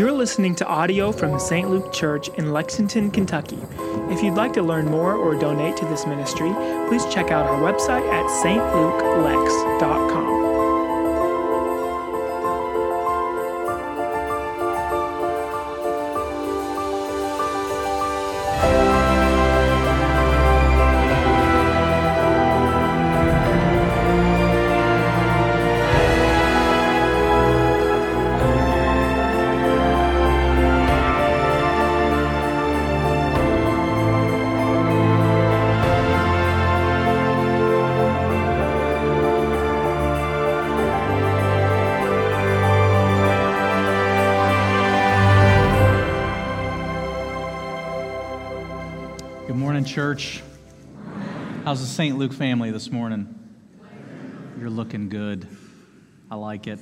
You're listening to audio from St. Luke Church in Lexington, Kentucky. If you'd like to learn more or donate to this ministry, please check out our website at stlukeLex.com. church? How's the St. Luke family this morning? You're looking good. I like it.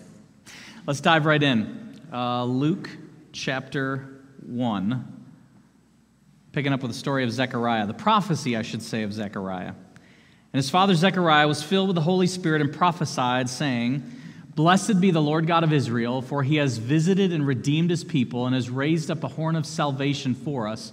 Let's dive right in. Uh, Luke chapter 1, picking up with the story of Zechariah, the prophecy, I should say, of Zechariah. And his father Zechariah was filled with the Holy Spirit and prophesied, saying, Blessed be the Lord God of Israel, for he has visited and redeemed his people and has raised up a horn of salvation for us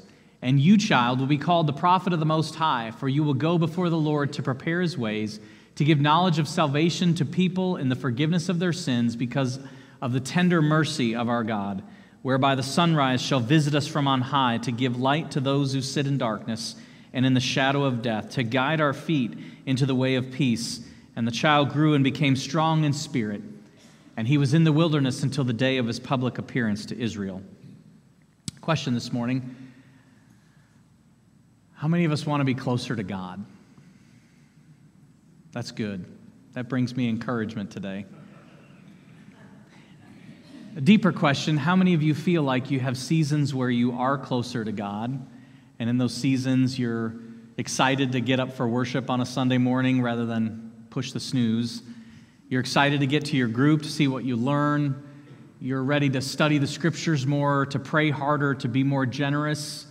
And you, child, will be called the prophet of the Most High, for you will go before the Lord to prepare his ways, to give knowledge of salvation to people in the forgiveness of their sins, because of the tender mercy of our God, whereby the sunrise shall visit us from on high, to give light to those who sit in darkness and in the shadow of death, to guide our feet into the way of peace. And the child grew and became strong in spirit, and he was in the wilderness until the day of his public appearance to Israel. Question this morning. How many of us want to be closer to God? That's good. That brings me encouragement today. A deeper question How many of you feel like you have seasons where you are closer to God? And in those seasons, you're excited to get up for worship on a Sunday morning rather than push the snooze. You're excited to get to your group to see what you learn. You're ready to study the scriptures more, to pray harder, to be more generous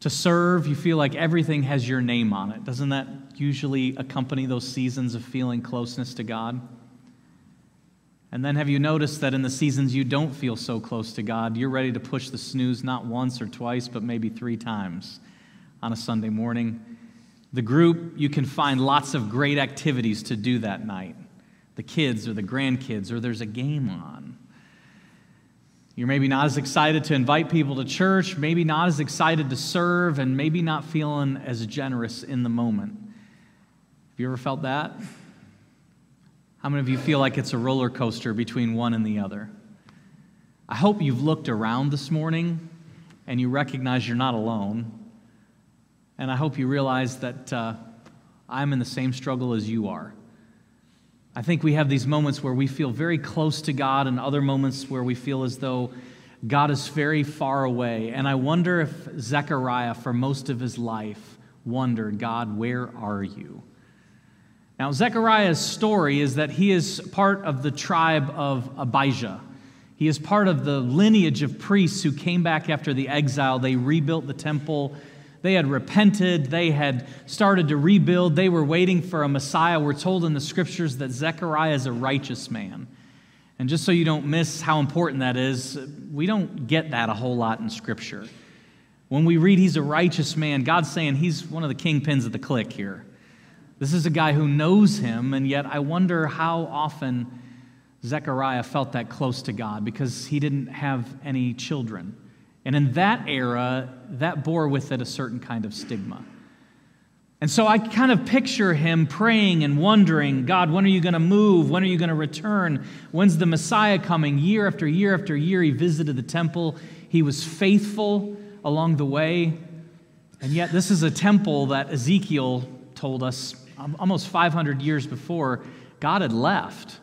to serve, you feel like everything has your name on it. Doesn't that usually accompany those seasons of feeling closeness to God? And then have you noticed that in the seasons you don't feel so close to God, you're ready to push the snooze not once or twice, but maybe three times on a Sunday morning? The group, you can find lots of great activities to do that night. The kids or the grandkids, or there's a game on. You're maybe not as excited to invite people to church, maybe not as excited to serve, and maybe not feeling as generous in the moment. Have you ever felt that? How many of you feel like it's a roller coaster between one and the other? I hope you've looked around this morning and you recognize you're not alone. And I hope you realize that uh, I'm in the same struggle as you are. I think we have these moments where we feel very close to God and other moments where we feel as though God is very far away. And I wonder if Zechariah, for most of his life, wondered, God, where are you? Now, Zechariah's story is that he is part of the tribe of Abijah. He is part of the lineage of priests who came back after the exile. They rebuilt the temple they had repented, they had started to rebuild, they were waiting for a Messiah. We're told in the scriptures that Zechariah is a righteous man. And just so you don't miss how important that is, we don't get that a whole lot in scripture. When we read he's a righteous man, God's saying he's one of the kingpins of the clique here. This is a guy who knows him, and yet I wonder how often Zechariah felt that close to God because he didn't have any children. And in that era, that bore with it a certain kind of stigma. And so I kind of picture him praying and wondering, God, when are you going to move? When are you going to return? When's the Messiah coming? Year after year after year, he visited the temple. He was faithful along the way. And yet, this is a temple that Ezekiel told us almost 500 years before God had left.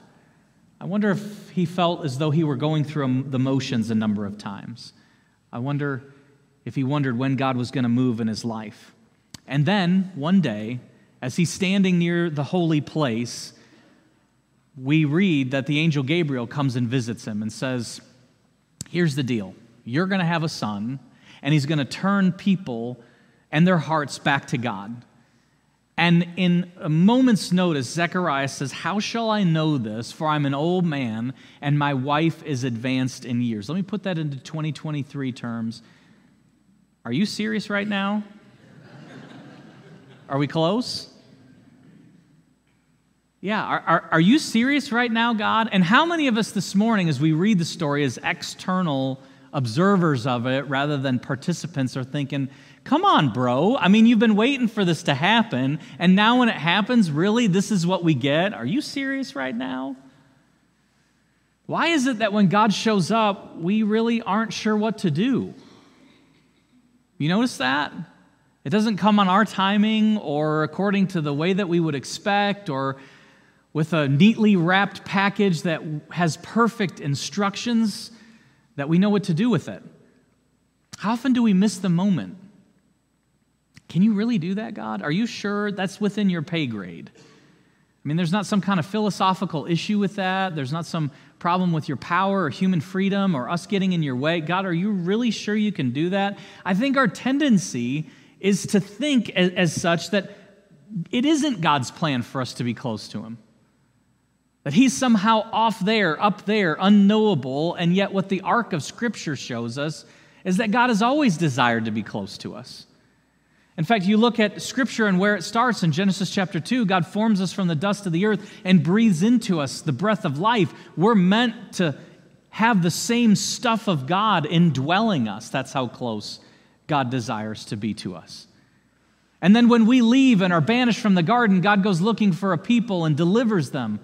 I wonder if he felt as though he were going through um, the motions a number of times. I wonder if he wondered when God was going to move in his life. And then, one day, as he's standing near the holy place, we read that the angel Gabriel comes and visits him and says, Here's the deal you're going to have a son, and he's going to turn people and their hearts back to God. And in a moment's notice, Zechariah says, How shall I know this? For I'm an old man, and my wife is advanced in years. Let me put that into 2023 terms. Are you serious right now? Are we close? Yeah, are, are, are, you serious right now, God? And how many of us this morning, as we read the story, as external observers of it rather than participants, are thinking, come on, bro. I mean, you've been waiting for this to happen, and now when it happens, really, this is what we get? Are you serious right now? Why is it that when God shows up, we really aren't sure what to do? You notice that? It doesn't come on our timing or according to the way that we would expect or with a neatly wrapped package that has perfect instructions that we know what to do with it. How often do we miss the moment? Can you really do that, God? Are you sure that's within your pay grade? I mean, there's not some kind of philosophical issue with that. There's not some problem with your power or human freedom or us getting in your way. God, are you really sure you can do that? I think our tendency is to think as, as such that it isn't God's plan for us to be close to Him. That he's somehow off there, up there, unknowable, and yet what the arc of Scripture shows us is that God has always desired to be close to us. In fact, you look at Scripture and where it starts in Genesis chapter 2, God forms us from the dust of the earth and breathes into us the breath of life. We're meant to have the same stuff of God indwelling us. That's how close God desires to be to us. And then when we leave and are banished from the garden, God goes looking for a people and delivers them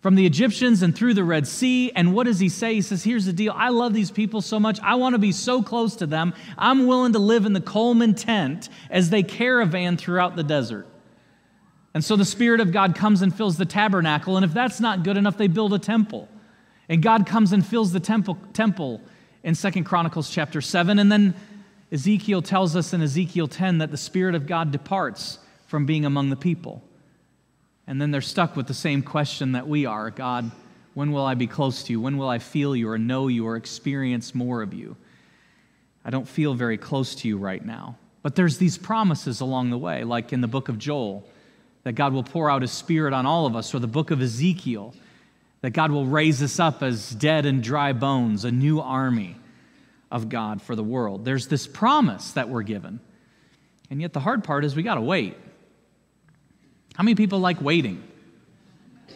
from the Egyptians and through the Red Sea. And what does he say? He says, Here's the deal. I love these people so much. I want to be so close to them. I'm willing to live in the Coleman tent as they caravan throughout the desert. And so the Spirit of God comes and fills the tabernacle. And if that's not good enough, they build a temple. And God comes and fills the temple, temple in Second Chronicles chapter 7. And then Ezekiel tells us in Ezekiel 10 that the Spirit of God departs from being among the people. And then they're stuck with the same question that we are God, when will I be close to you? When will I feel you or know you or experience more of you? I don't feel very close to you right now. But there's these promises along the way, like in the book of Joel, that God will pour out his spirit on all of us, or the book of Ezekiel, that God will raise us up as dead and dry bones, a new army of God for the world. There's this promise that we're given. And yet the hard part is we got to wait. How many people like waiting?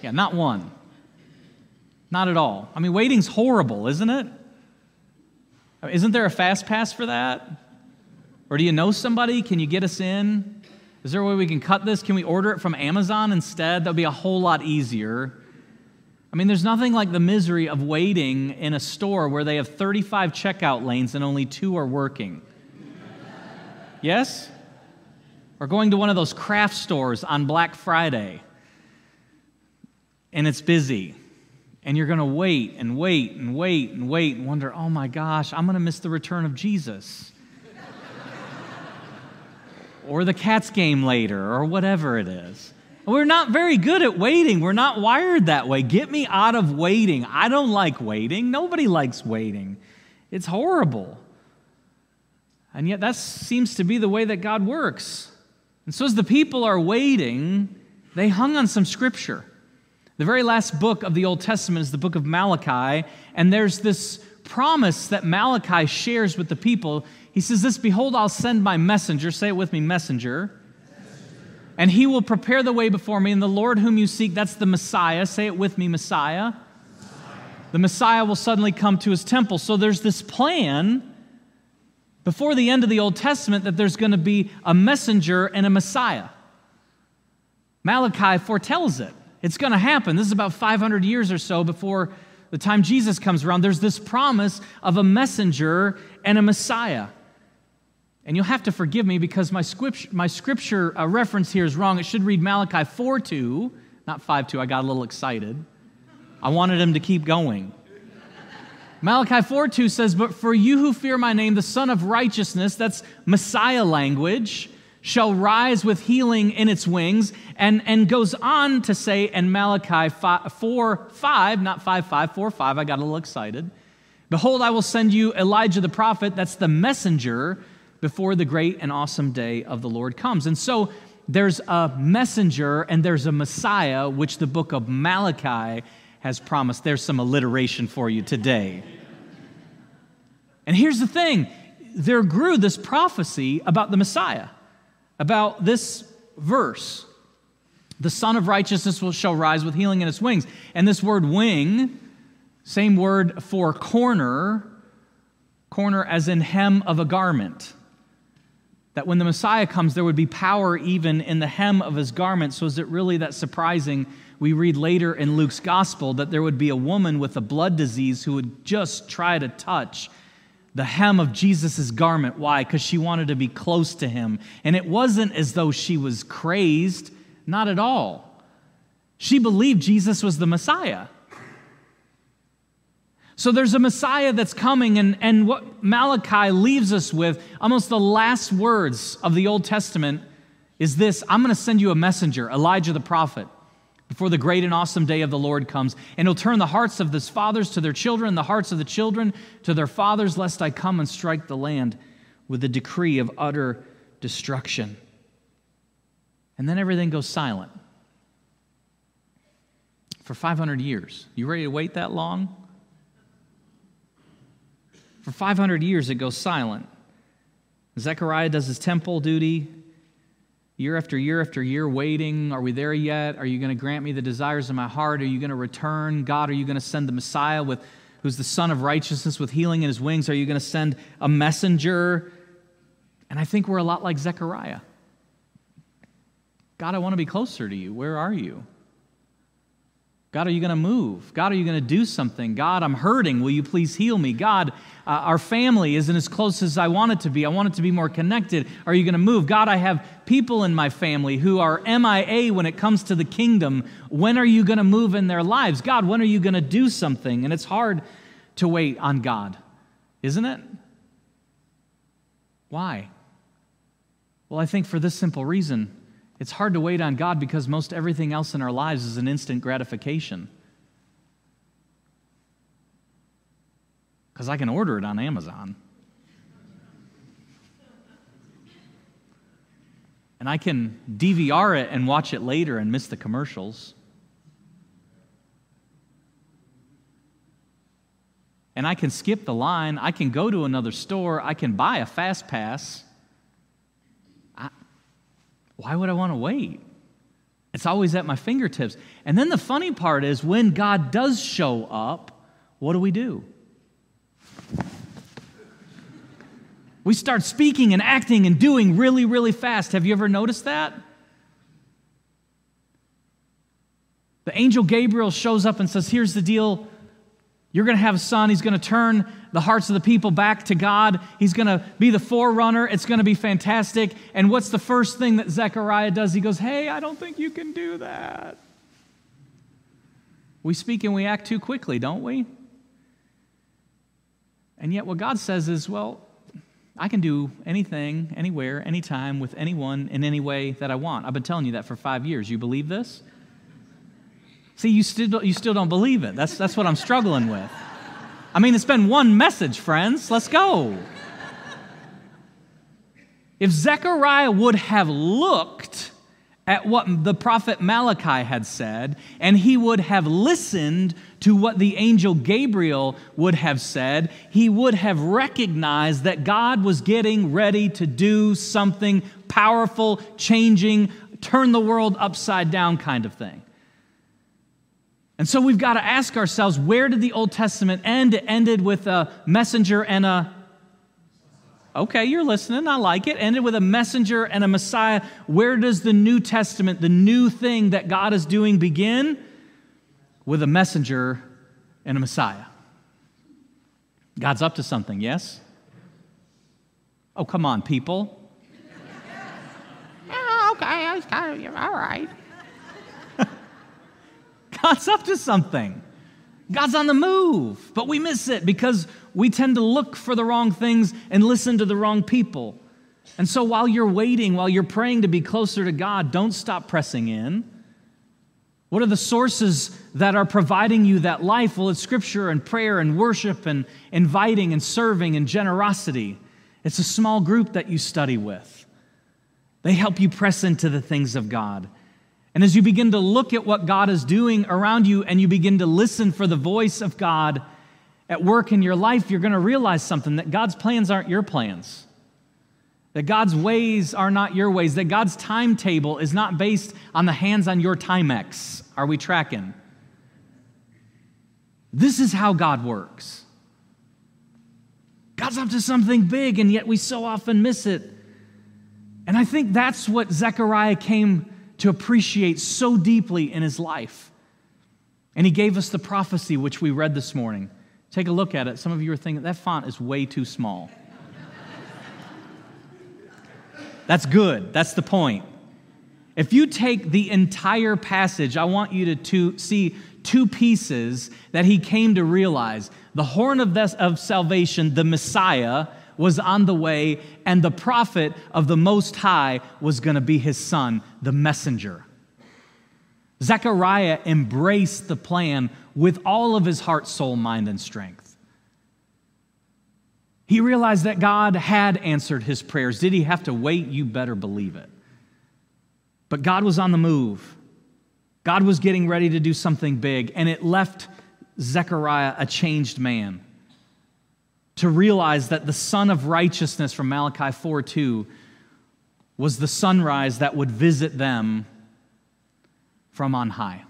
Yeah, not one. Not at all. I mean, waiting's horrible, isn't it? Isn't there a fast pass for that? Or do you know somebody? Can you get us in? Is there a way we can cut this? Can we order it from Amazon instead? That'll be a whole lot easier. I mean, there's nothing like the misery of waiting in a store where they have 35 checkout lanes and only two are working. yes? Or going to one of those craft stores on Black Friday and it's busy and you're going to wait and wait and wait and wait and wonder, oh my gosh, I'm going to miss the return of Jesus. or the Cats game later, or whatever it is. We're not very good at waiting. We're not wired that way. Get me out of waiting. I don't like waiting. Nobody likes waiting. It's horrible. And yet, that seems to be the way that God works. And so, as the people are waiting, they hung on some scripture. The very last book of the Old Testament is the book of Malachi, and there's this promise that Malachi shares with the people. He says, This, behold, I'll send my messenger. Say it with me, messenger. And he will prepare the way before me. And the Lord whom you seek, that's the Messiah. Say it with me, Messiah. Messiah. The Messiah will suddenly come to his temple. So there's this plan before the end of the Old Testament that there's going to be a messenger and a Messiah. Malachi foretells it. It's going to happen. This is about 500 years or so before the time Jesus comes around. There's this promise of a messenger and a Messiah. And you'll have to forgive me because my scripture, my scripture uh, reference here is wrong. It should read Malachi 4 2, not 5 2. I got a little excited. I wanted him to keep going. Malachi 4 2 says, But for you who fear my name, the Sun of Righteousness, that's Messiah language, shall rise with healing in its wings. And, and goes on to say in Malachi 5, 4 5, not 5 5, 4 5, I got a little excited. Behold, I will send you Elijah the prophet, that's the messenger, before the great and awesome day of the Lord comes. And so there's a messenger and there's a Messiah, which the book of Malachi has promised. There's some alliteration for you today. And here's the thing there grew this prophecy about the Messiah, about this verse. The Sun of Righteousness shall rise with healing in its wings. And this word wing, same word for corner, corner as in hem of a garment. That when the Messiah comes, there would be power even in the hem of his garment. So is it really that surprising we read later in Luke's gospel that there would be a woman with a blood disease who would just try to touch the hem of Jesus' garment. Why? Because she wanted to be close to him. And it wasn't as though she was crazed, not at all. She believed Jesus was the Messiah. So there's a Messiah that's coming, and, and what Malachi leaves us with, almost the last words of the Old Testament, is this I'm going to send you a messenger, Elijah the prophet before the great and awesome day of the Lord comes. And he'll turn the hearts of the fathers to their children, the hearts of the children to their fathers, lest I come and strike the land with a decree of utter destruction. And then everything goes silent for 500 years. You ready to wait that long? For 500 years, it goes silent. Zechariah does his temple duty year after year after year waiting. Are we there yet? Are you going to grant me the desires of my heart? Are you going to return? God, are you going to send the Messiah with who's the son of righteousness with healing in his wings? Are you going to send a messenger? And I think we're a lot like Zechariah. God, I want to be closer to you. Where are you? God, are you going to move? God, are you going to do something? God, I'm hurting. Will you please heal me? God, uh, our family isn't as close as I want it to be. I want it to be more connected. Are you going to move? God, I have people in my family who are MIA when it comes to the kingdom. When are you going to move in their lives? God, when are you going to do something? And it's hard to wait on God, isn't it? Why? Well, I think for this simple reason it's hard to wait on God because most everything else in our lives is an instant gratification. Because I can order it on Amazon. And I can DVR it and watch it later and miss the commercials. And I can skip the line. I can go to another store. I can buy a fast pass. Why would I want to wait? It's always at my fingertips. And then the funny part is when God does show up, what do we do? We start speaking and acting and doing really, really fast. Have you ever noticed that? The angel Gabriel shows up and says, Here's the deal. You're going to have a son. He's going to turn the hearts of the people back to God. He's going to be the forerunner. It's going to be fantastic. And what's the first thing that Zechariah does? He goes, Hey, I don't think you can do that. We speak and we act too quickly, don't we? And yet, what God says is, Well, I can do anything, anywhere, anytime, with anyone, in any way that I want. I've been telling you that for five years. You believe this? See, you still, you still don't believe it. That's, that's what I'm struggling with. I mean, it's been one message, friends. Let's go. If Zechariah would have looked at what the prophet Malachi had said, and he would have listened to what the angel Gabriel would have said, he would have recognized that God was getting ready to do something powerful, changing, turn the world upside down kind of thing. And so we've got to ask ourselves where did the Old Testament end? It ended with a messenger and a. Okay, you're listening. I like it. Ended with a messenger and a Messiah. Where does the New Testament, the new thing that God is doing, begin? With a messenger and a Messiah. God's up to something, yes? Oh, come on, people. yeah, okay, all right. God's up to something. God's on the move, but we miss it because we tend to look for the wrong things and listen to the wrong people. And so while you're waiting, while you're praying to be closer to God, don't stop pressing in. What are the sources that are providing you that life? Well, it's scripture and prayer and worship and inviting and serving and generosity. It's a small group that you study with. They help you press into the things of God. And as you begin to look at what God is doing around you and you begin to listen for the voice of God at work in your life, you're going to realize something that God's plans aren't your plans. That God's ways are not your ways. That God's timetable is not based on the hands on your Timex. Are we tracking? This is how God works. God's up to something big, and yet we so often miss it. And I think that's what Zechariah came to appreciate so deeply in his life. And he gave us the prophecy which we read this morning. Take a look at it. Some of you are thinking that font is way too small. That's good. That's the point. If you take the entire passage, I want you to, to see two pieces that he came to realize. The horn of, this, of salvation, the Messiah, was on the way, and the prophet of the Most High was going to be his son, the messenger. Zechariah embraced the plan with all of his heart, soul, mind, and strength. He realized that God had answered his prayers. Did he have to wait? You better believe it. But God was on the move. God was getting ready to do something big, and it left Zechariah a changed man to realize that the Sun of Righteousness from Malachi 4 2 was the sunrise that would visit them from on high.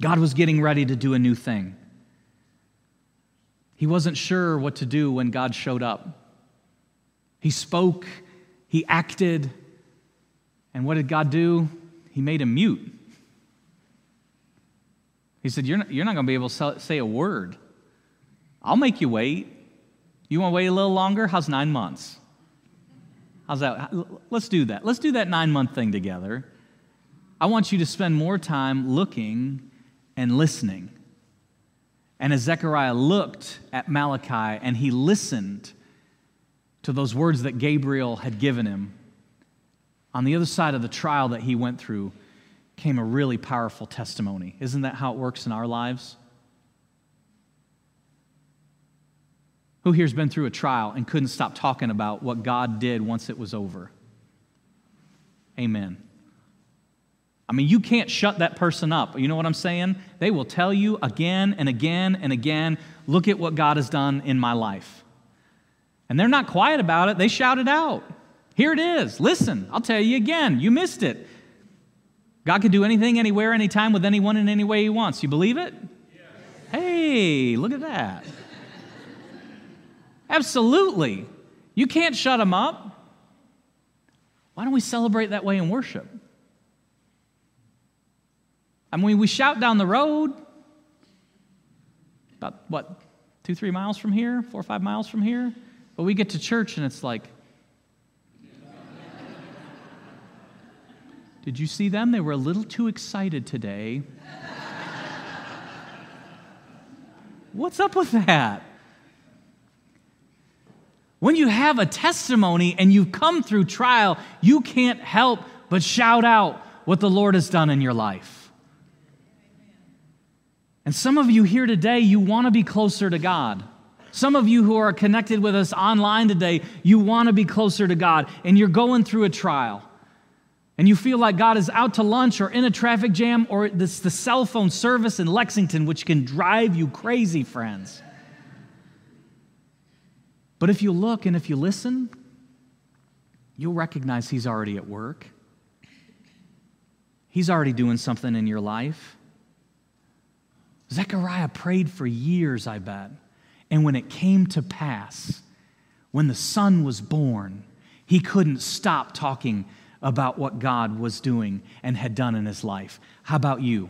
God was getting ready to do a new thing. He wasn't sure what to do when God showed up. He spoke, he acted, and what did God do? He made him mute. He said, You're not, you're not going to be able to say a word. I'll make you wait. You want to wait a little longer? How's nine months? How's that? Let's do that. Let's do that nine month thing together. I want you to spend more time looking and listening. And as Zechariah looked at Malachi and he listened to those words that Gabriel had given him, on the other side of the trial that he went through came a really powerful testimony. Isn't that how it works in our lives? Who here's been through a trial and couldn't stop talking about what God did once it was over? Amen. I mean, you can't shut that person up. You know what I'm saying? They will tell you again and again and again, look at what God has done in my life. And they're not quiet about it, they shout it out. Here it is. Listen, I'll tell you again. You missed it. God can do anything, anywhere, anytime, with anyone in any way He wants. You believe it? Yes. Hey, look at that. Absolutely. You can't shut them up. Why don't we celebrate that way in worship? I mean, we shout down the road, about what, two, three miles from here, four or five miles from here, but we get to church and it's like, Did you see them? They were a little too excited today. What's up with that? When you have a testimony and you've come through trial, you can't help but shout out what the Lord has done in your life. And some of you here today, you want to be closer to God. Some of you who are connected with us online today, you want to be closer to God, and you're going through a trial. And you feel like God is out to lunch or in a traffic jam, or this, the cell phone service in Lexington, which can drive you crazy, friends. But if you look and if you listen, you'll recognize He's already at work. He's already doing something in your life. Zechariah prayed for years, I bet. And when it came to pass, when the son was born, he couldn't stop talking about what God was doing and had done in his life. How about you?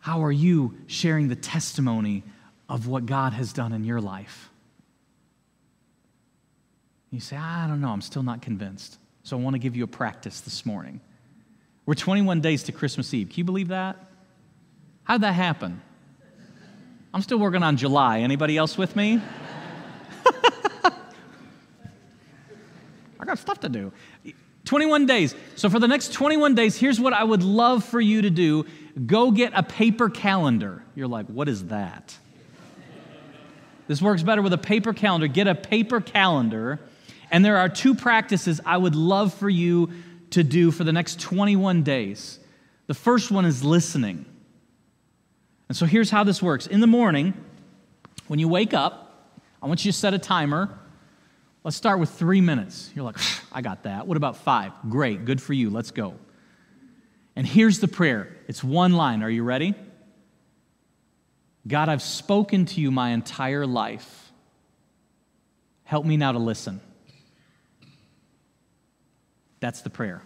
How are you sharing the testimony of what God has done in your life. You say, I don't know, I'm still not convinced. So I want to give you a practice this morning. We're 21 days to Christmas Eve. Can you believe that? How'd that happen? I'm still working on July. Anybody else with me? I got stuff to do. 21 days. So, for the next 21 days, here's what I would love for you to do go get a paper calendar. You're like, what is that? This works better with a paper calendar. Get a paper calendar. And there are two practices I would love for you to do for the next 21 days. The first one is listening. And so here's how this works. In the morning, when you wake up, I want you to set a timer. Let's start with three minutes. You're like, I got that. What about five? Great, good for you. Let's go. And here's the prayer it's one line. Are you ready? God, I've spoken to you my entire life. Help me now to listen. That's the prayer.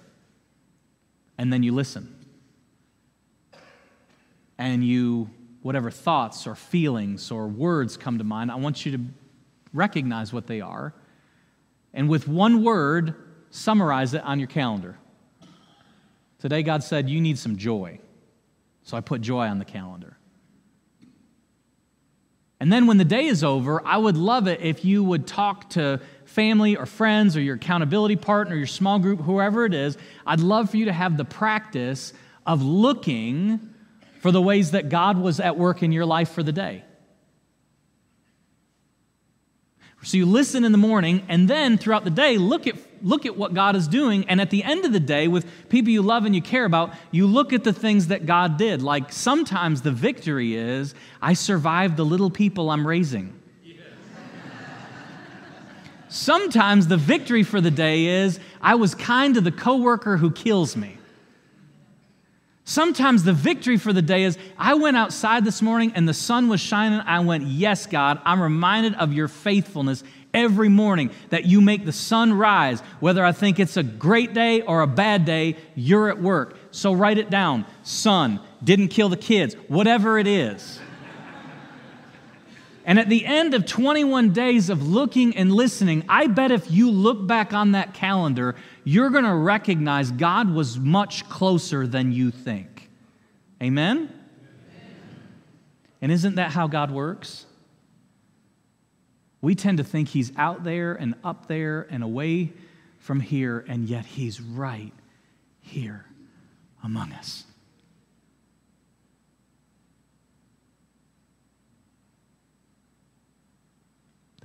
And then you listen. And you, whatever thoughts or feelings or words come to mind, I want you to recognize what they are. And with one word, summarize it on your calendar. Today, God said, You need some joy. So I put joy on the calendar. And then when the day is over, I would love it if you would talk to family or friends or your accountability partner, your small group, whoever it is. I'd love for you to have the practice of looking for the ways that God was at work in your life for the day. So you listen in the morning, and then throughout the day, look at, look at what God is doing. And at the end of the day, with people you love and you care about, you look at the things that God did. Like sometimes the victory is, I survived the little people I'm raising. Sometimes the victory for the day is, I was kind to the coworker who kills me. Sometimes the victory for the day is I went outside this morning and the sun was shining. I went, Yes, God, I'm reminded of your faithfulness every morning that you make the sun rise. Whether I think it's a great day or a bad day, you're at work. So write it down. Sun, didn't kill the kids, whatever it is. And at the end of 21 days of looking and listening, I bet if you look back on that calendar, you're going to recognize God was much closer than you think. Amen? Amen? And isn't that how God works? We tend to think He's out there and up there and away from here, and yet He's right here among us.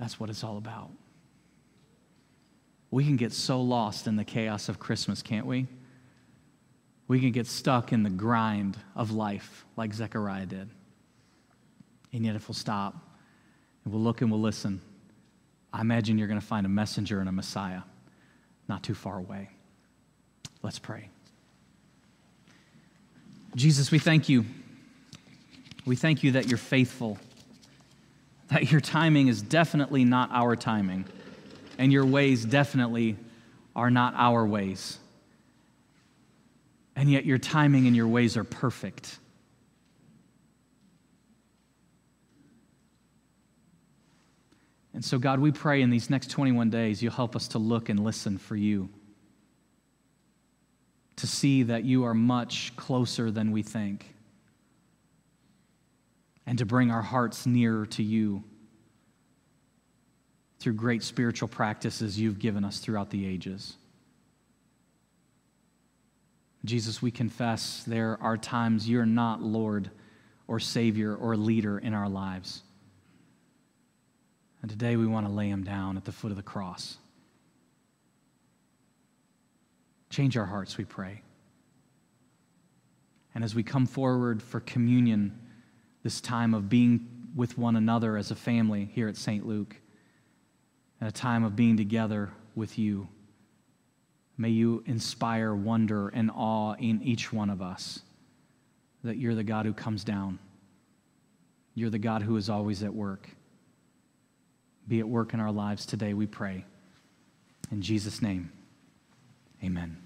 That's what it's all about. We can get so lost in the chaos of Christmas, can't we? We can get stuck in the grind of life like Zechariah did. And yet, if we'll stop and we'll look and we'll listen, I imagine you're going to find a messenger and a Messiah not too far away. Let's pray. Jesus, we thank you. We thank you that you're faithful that your timing is definitely not our timing, and your ways definitely are not our ways. And yet your timing and your ways are perfect. And so, God, we pray in these next 21 days, you'll help us to look and listen for you, to see that you are much closer than we think and to bring our hearts nearer to you through great spiritual practices you've given us throughout the ages. Jesus, we confess there are times you're not Lord or Savior or leader in our lives. And today we want to lay him down at the foot of the cross. Change our hearts, we pray. And as we come forward for communion, this time of being with one another as a family here at St. Luke, and a time of being together with you, may you inspire wonder and awe in each one of us that you're the God who comes down. You're the God who is always at work. Be at work in our lives today, we pray. In Jesus' name, amen.